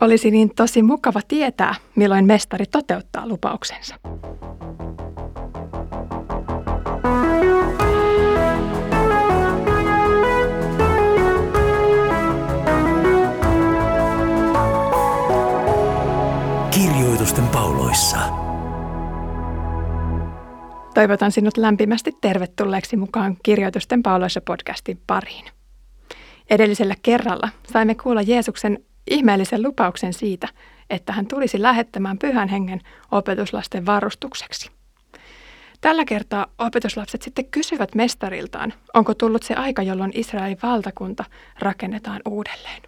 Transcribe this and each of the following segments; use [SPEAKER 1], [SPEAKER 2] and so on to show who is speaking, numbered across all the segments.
[SPEAKER 1] Olisi niin tosi mukava tietää, milloin mestari toteuttaa lupauksensa.
[SPEAKER 2] Kirjoitusten pauloissa.
[SPEAKER 1] Toivotan sinut lämpimästi tervetulleeksi mukaan Kirjoitusten pauloissa podcastin pariin. Edellisellä kerralla saimme kuulla Jeesuksen ihmeellisen lupauksen siitä, että hän tulisi lähettämään pyhän hengen opetuslasten varustukseksi. Tällä kertaa opetuslapset sitten kysyvät mestariltaan, onko tullut se aika, jolloin Israelin valtakunta rakennetaan uudelleen.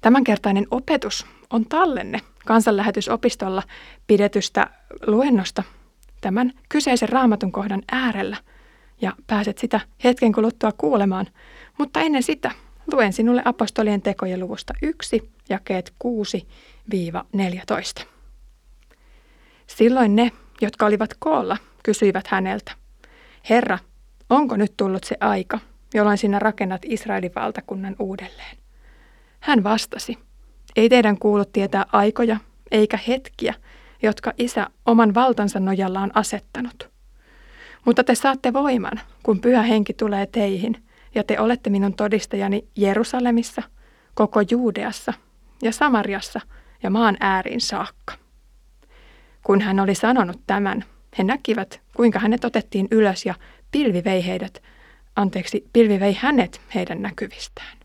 [SPEAKER 1] Tämänkertainen opetus on tallenne kansanlähetysopistolla pidetystä luennosta tämän kyseisen raamatun kohdan äärellä ja pääset sitä hetken kuluttua kuulemaan. Mutta ennen sitä luen sinulle apostolien tekojen luvusta 1, jakeet 6-14. Silloin ne, jotka olivat koolla, kysyivät häneltä, Herra, onko nyt tullut se aika, jolloin sinä rakennat Israelin valtakunnan uudelleen? Hän vastasi, ei teidän kuulu tietää aikoja eikä hetkiä, jotka isä oman valtansa nojalla on asettanut. Mutta te saatte voiman, kun pyhä henki tulee teihin, ja te olette minun todistajani Jerusalemissa, koko Juudeassa ja Samariassa ja maan ääriin saakka. Kun hän oli sanonut tämän, he näkivät, kuinka hänet otettiin ylös ja pilvi vei heidät, anteeksi, pilvi vei hänet heidän näkyvistään.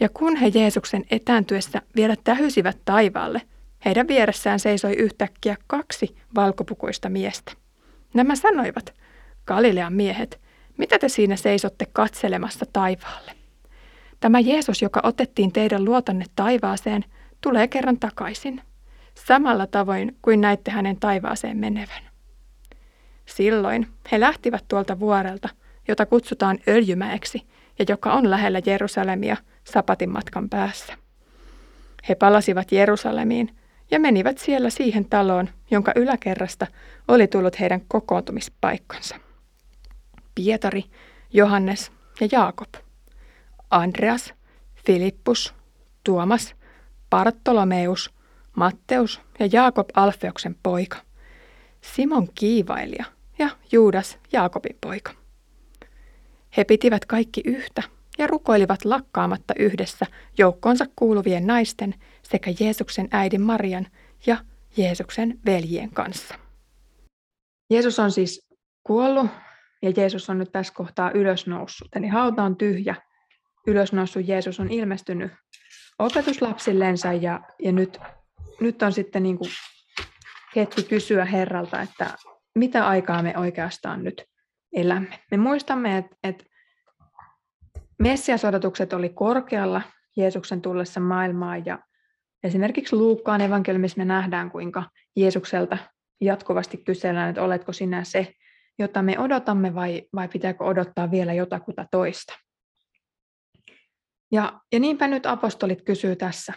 [SPEAKER 1] Ja kun he Jeesuksen etääntyessä vielä tähysivät taivaalle, heidän vieressään seisoi yhtäkkiä kaksi valkopukuista miestä. Nämä sanoivat, Galilean miehet, mitä te siinä seisotte katselemassa taivaalle? Tämä Jeesus, joka otettiin teidän luotanne taivaaseen, tulee kerran takaisin, samalla tavoin kuin näitte hänen taivaaseen menevän. Silloin he lähtivät tuolta vuorelta, jota kutsutaan Öljymäeksi ja joka on lähellä Jerusalemia sapatin matkan päässä. He palasivat Jerusalemiin ja menivät siellä siihen taloon, jonka yläkerrasta oli tullut heidän kokoontumispaikkansa. Pietari, Johannes ja Jaakob. Andreas, Filippus, Tuomas, Bartolomeus, Matteus ja Jaakob Alfeoksen poika. Simon kiivailija ja Juudas Jaakobin poika. He pitivät kaikki yhtä ja rukoilivat lakkaamatta yhdessä joukkoonsa kuuluvien naisten sekä Jeesuksen äidin Marian ja Jeesuksen veljien kanssa. Jeesus on siis kuollut ja Jeesus on nyt tässä kohtaa ylösnoussut. Eli hauta on tyhjä. Ylösnoussut Jeesus on ilmestynyt opetuslapsillensa ja, ja nyt, nyt on sitten niin kuin hetki kysyä Herralta, että mitä aikaa me oikeastaan nyt elämme. Me muistamme, että, että Messiasodotukset oli korkealla Jeesuksen tullessa maailmaan ja esimerkiksi Luukkaan evankeliumissa me nähdään, kuinka Jeesukselta jatkuvasti kysellään, että oletko sinä se, jota me odotamme vai, vai pitääkö odottaa vielä jotakuta toista. Ja, ja niinpä nyt apostolit kysyy tässä,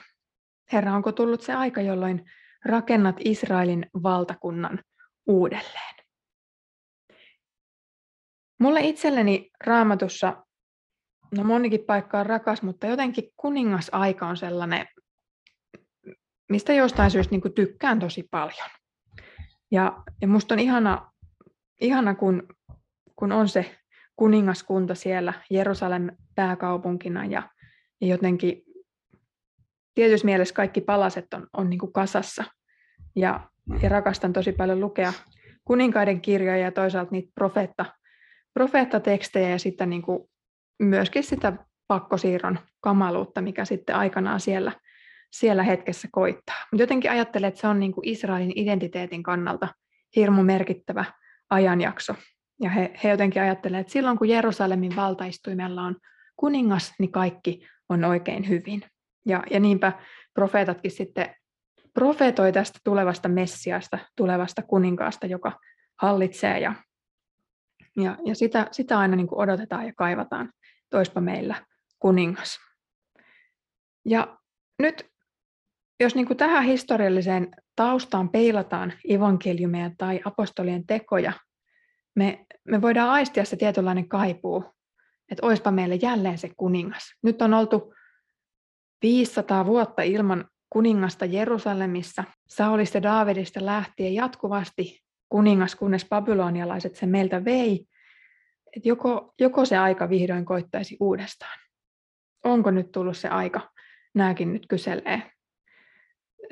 [SPEAKER 1] Herra, onko tullut se aika, jolloin rakennat Israelin valtakunnan uudelleen? Mulle itselleni raamatussa, no monikin paikka on rakas, mutta jotenkin kuningasaika on sellainen, mistä jostain syystä niin tykkään tosi paljon. Ja, ja musta on ihana ihana, kun, kun on se kuningaskunta siellä Jerusalem pääkaupunkina ja, ja jotenkin tietyssä mielessä kaikki palaset on, on niin kuin kasassa. Ja, ja rakastan tosi paljon lukea kuninkaiden kirjoja ja toisaalta niitä profeetta, profeettatekstejä ja sitten niin kuin myöskin sitä pakkosiirron kamaluutta, mikä sitten aikanaan siellä, siellä hetkessä koittaa. Mutta jotenkin ajattelen, että se on niin kuin Israelin identiteetin kannalta hirmu merkittävä ajanjakso. Ja he, he jotenkin ajattelevat, että silloin kun Jerusalemin valtaistuimella on kuningas, niin kaikki on oikein hyvin. Ja, ja niinpä profeetatkin sitten profeetoi tästä tulevasta Messiasta, tulevasta kuninkaasta, joka hallitsee ja, ja, ja sitä, sitä aina niin kuin odotetaan ja kaivataan, toispa meillä kuningas. Ja nyt jos niin kuin tähän historialliseen taustaan peilataan evankeliumeja tai apostolien tekoja, me, me voidaan aistia se tietynlainen kaipuu, että oispa meille jälleen se kuningas. Nyt on oltu 500 vuotta ilman kuningasta Jerusalemissa, Saulista Daavidista lähtien jatkuvasti kuningas, kunnes babylonialaiset sen meiltä vei, että joko, joko se aika vihdoin koittaisi uudestaan. Onko nyt tullut se aika? Nämäkin nyt kyselee.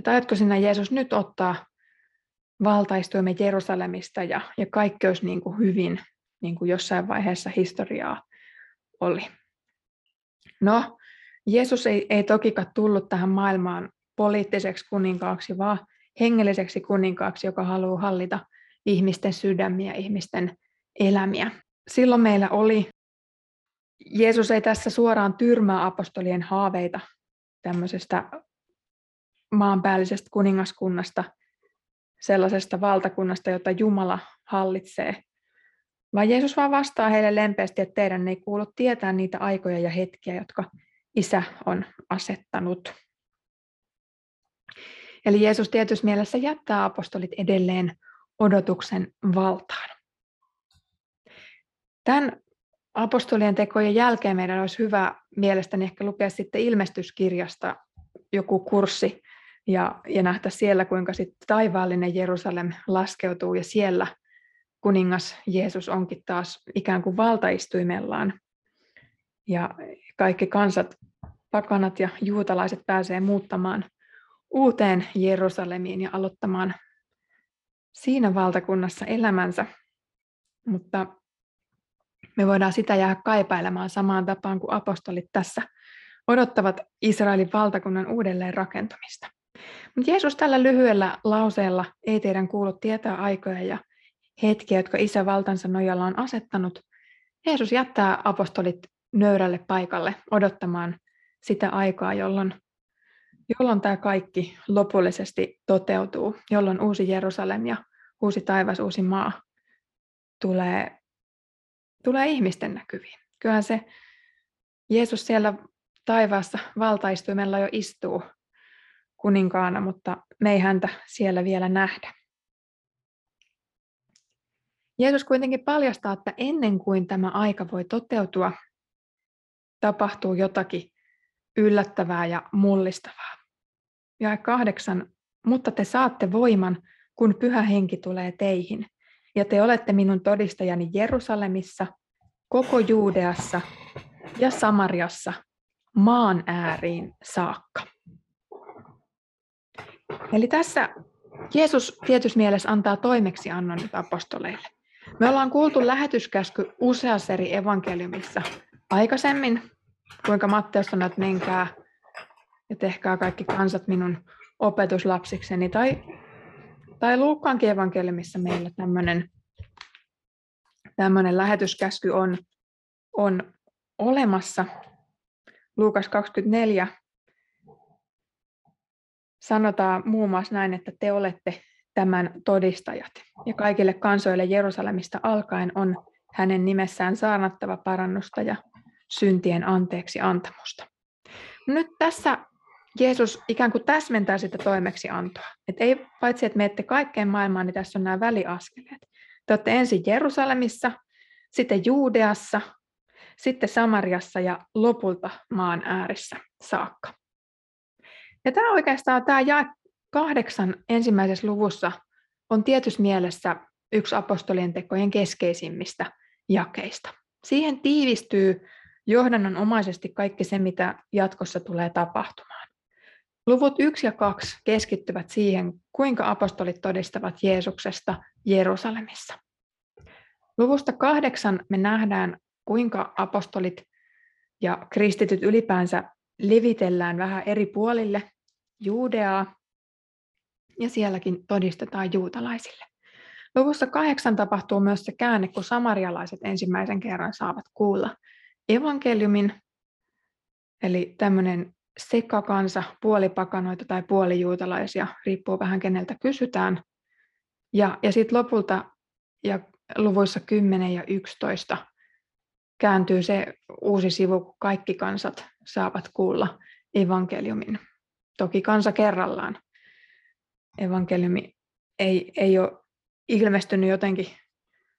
[SPEAKER 1] Tajatko sinä Jeesus nyt ottaa valtaistuimme Jerusalemista ja, ja kaikki olisi niin kuin hyvin, niin kuin jossain vaiheessa historiaa oli. No, Jeesus ei, ei tokikaan tullut tähän maailmaan poliittiseksi kuninkaaksi, vaan hengelliseksi kuninkaaksi, joka haluaa hallita ihmisten sydämiä, ihmisten elämiä. Silloin meillä oli, Jeesus ei tässä suoraan tyrmää apostolien haaveita tämmöisestä maanpäällisestä kuningaskunnasta, sellaisesta valtakunnasta, jota Jumala hallitsee. Vaan Jeesus vaan vastaa heille lempeästi, että teidän ei kuulu tietää niitä aikoja ja hetkiä, jotka Isä on asettanut. Eli Jeesus tietyssä mielessä jättää apostolit edelleen odotuksen valtaan. Tämän apostolien tekojen jälkeen meidän olisi hyvä mielestäni ehkä lukea sitten ilmestyskirjasta joku kurssi ja, ja nähdä siellä, kuinka sitten taivaallinen Jerusalem laskeutuu ja siellä kuningas Jeesus onkin taas ikään kuin valtaistuimellaan. Ja kaikki kansat, pakanat ja juutalaiset pääsee muuttamaan uuteen Jerusalemiin ja aloittamaan siinä valtakunnassa elämänsä. Mutta me voidaan sitä jäädä kaipailemaan samaan tapaan kuin apostolit tässä odottavat Israelin valtakunnan uudelleen rakentamista. Mutta Jeesus tällä lyhyellä lauseella ei teidän kuulu tietää aikoja ja hetkiä, jotka isä valtansa nojalla on asettanut. Jeesus jättää apostolit nöyrälle paikalle odottamaan sitä aikaa, jolloin, jolloin tämä kaikki lopullisesti toteutuu, jolloin uusi Jerusalem ja uusi taivas, uusi maa tulee, tulee ihmisten näkyviin. Kyllähän se Jeesus siellä taivaassa valtaistuimella jo istuu kuninkaana, mutta me ei häntä siellä vielä nähdä. Jeesus kuitenkin paljastaa, että ennen kuin tämä aika voi toteutua, tapahtuu jotakin yllättävää ja mullistavaa. Ja kahdeksan, mutta te saatte voiman, kun pyhä henki tulee teihin, ja te olette minun todistajani Jerusalemissa, koko Juudeassa ja Samariassa, maan ääriin saakka. Eli tässä Jeesus tietyssä mielessä antaa toimeksiannon nyt apostoleille. Me ollaan kuultu lähetyskäsky useassa eri evankeliumissa aikaisemmin, kuinka Matteus sanoi, että menkää ja tehkää kaikki kansat minun opetuslapsikseni. Tai, tai Luukkaankin evankeliumissa meillä tämmöinen tämmöinen lähetyskäsky on, on olemassa. Luukas 24 sanotaan muun muassa näin, että te olette tämän todistajat. Ja kaikille kansoille Jerusalemista alkaen on hänen nimessään saarnattava parannusta ja syntien anteeksi antamusta. Nyt tässä Jeesus ikään kuin täsmentää sitä toimeksiantoa. Että ei paitsi, että menette kaikkeen maailmaan, niin tässä on nämä väliaskeleet. Te olette ensin Jerusalemissa, sitten Juudeassa, sitten Samariassa ja lopulta maan äärissä saakka. Ja tämä oikeastaan tämä jae kahdeksan ensimmäisessä luvussa on tietyssä mielessä yksi apostolien tekojen keskeisimmistä jakeista. Siihen tiivistyy johdannonomaisesti kaikki se, mitä jatkossa tulee tapahtumaan. Luvut 1 ja 2 keskittyvät siihen, kuinka apostolit todistavat Jeesuksesta Jerusalemissa. Luvusta kahdeksan me nähdään, kuinka apostolit ja kristityt ylipäänsä levitellään vähän eri puolille Juudeaa, ja sielläkin todistetaan juutalaisille. Luvussa kahdeksan tapahtuu myös se käänne, kun samarialaiset ensimmäisen kerran saavat kuulla evankeliumin, eli tämmöinen sekakansa, puolipakanoita tai puolijuutalaisia, riippuu vähän keneltä kysytään. Ja, ja sitten lopulta ja luvuissa 10 ja 11 kääntyy se uusi sivu, kun kaikki kansat saavat kuulla evankeliumin. Toki kansa kerrallaan. Evankeliumi ei, ei ole ilmestynyt jotenkin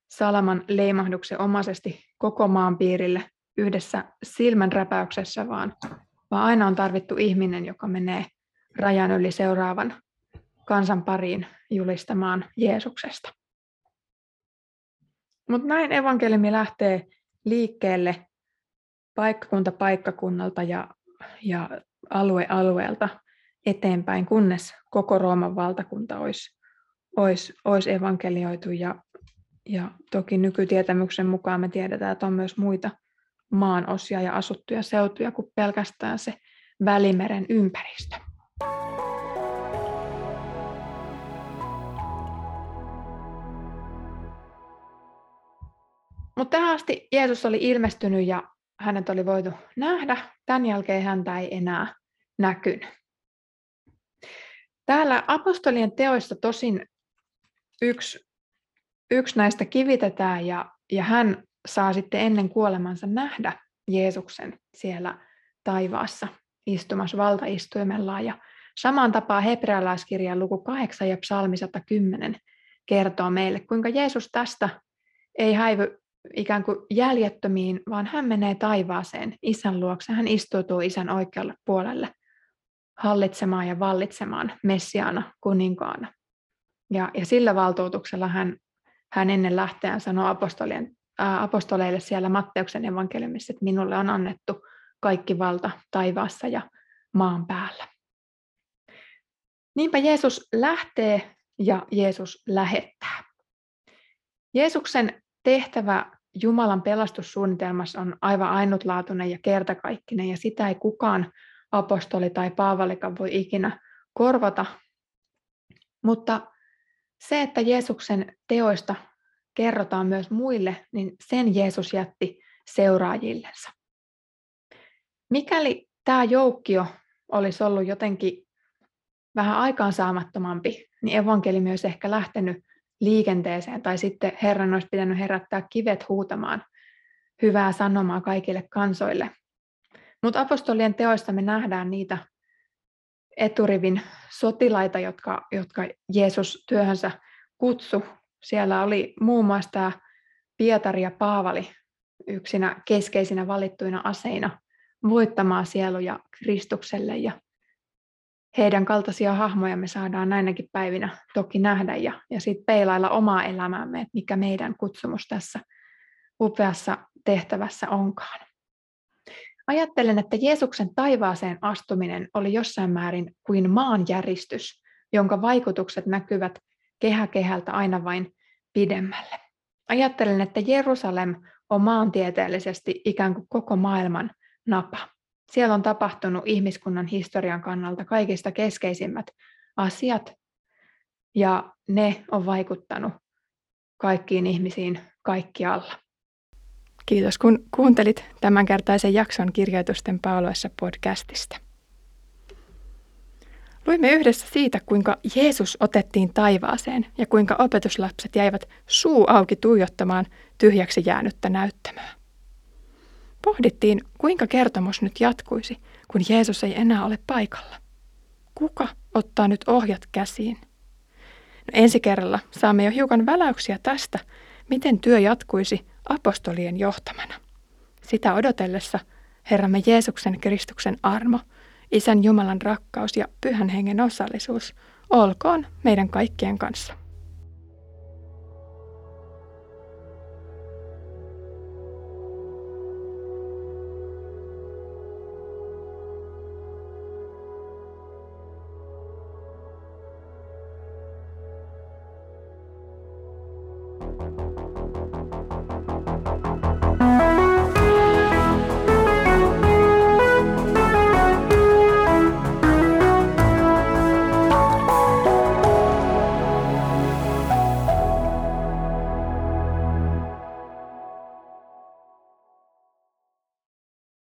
[SPEAKER 1] salaman leimahduksen omaisesti koko maan piirille yhdessä silmänräpäyksessä, vaan vaan aina on tarvittu ihminen, joka menee rajan yli seuraavan kansan pariin julistamaan Jeesuksesta. Mutta näin evankeliumi lähtee liikkeelle paikkakunta paikkakunnalta ja, ja alue alueelta eteenpäin, kunnes koko Rooman valtakunta olisi, olisi, olisi evankelioitu. Ja, ja toki nykytietämyksen mukaan me tiedetään, että on myös muita maanosia ja asuttuja seutuja kuin pelkästään se Välimeren ympäristö. Mutta tähän asti Jeesus oli ilmestynyt ja hänet oli voitu nähdä. Tämän jälkeen häntä ei enää näkynyt. Täällä apostolien teoissa tosin yksi, yksi näistä kivitetään ja, ja hän saa sitten ennen kuolemansa nähdä Jeesuksen siellä taivaassa istumassa valtaistuimellaan. Ja samaan tapaan hebrealaiskirjan luku 8 ja psalmi 110 kertoo meille, kuinka Jeesus tästä ei häivy ikään kuin jäljettömiin, vaan hän menee taivaaseen isän luokse. Hän istuutuu isän oikealle puolelle hallitsemaan ja vallitsemaan messiaana, kuninkaana. Ja, ja sillä valtuutuksella hän, hän ennen lähteään sanoi apostolien, ää, apostoleille siellä Matteuksen evankeliumissa, että minulle on annettu kaikki valta taivaassa ja maan päällä. Niinpä Jeesus lähtee ja Jeesus lähettää. Jeesuksen tehtävä Jumalan pelastussuunnitelmassa on aivan ainutlaatuinen ja kertakaikkinen, ja sitä ei kukaan apostoli tai paavalikaan voi ikinä korvata. Mutta se, että Jeesuksen teoista kerrotaan myös muille, niin sen Jeesus jätti seuraajillensa. Mikäli tämä joukkio olisi ollut jotenkin vähän aikaansaamattomampi, niin evankeliumi olisi ehkä lähtenyt liikenteeseen, tai sitten Herran olisi pitänyt herättää kivet huutamaan hyvää sanomaa kaikille kansoille. Mutta apostolien teoista me nähdään niitä eturivin sotilaita, jotka, jotka Jeesus työhönsä kutsu. Siellä oli muun muassa tämä Pietari ja Paavali yksinä keskeisinä valittuina aseina voittamaan sieluja Kristukselle ja heidän kaltaisia hahmoja me saadaan näinäkin päivinä toki nähdä ja, ja sitten peilailla omaa elämäämme, että mikä meidän kutsumus tässä upeassa tehtävässä onkaan. Ajattelen, että Jeesuksen taivaaseen astuminen oli jossain määrin kuin maanjäristys, jonka vaikutukset näkyvät kehä kehältä aina vain pidemmälle. Ajattelen, että Jerusalem on maantieteellisesti ikään kuin koko maailman napa. Siellä on tapahtunut ihmiskunnan historian kannalta kaikista keskeisimmät asiat, ja ne on vaikuttanut kaikkiin ihmisiin kaikkialla.
[SPEAKER 3] Kiitos kun kuuntelit tämänkertaisen jakson kirjoitusten pauloissa podcastista. Luimme yhdessä siitä, kuinka Jeesus otettiin taivaaseen ja kuinka opetuslapset jäivät suu auki tuijottamaan tyhjäksi jäänyttä näyttämöä. Pohdittiin, kuinka kertomus nyt jatkuisi, kun Jeesus ei enää ole paikalla. Kuka ottaa nyt ohjat käsiin? No, ensi kerralla saamme jo hiukan väläyksiä tästä, miten työ jatkuisi apostolien johtamana. Sitä odotellessa Herramme Jeesuksen Kristuksen armo, Isän Jumalan rakkaus ja Pyhän Hengen osallisuus olkoon meidän kaikkien kanssa.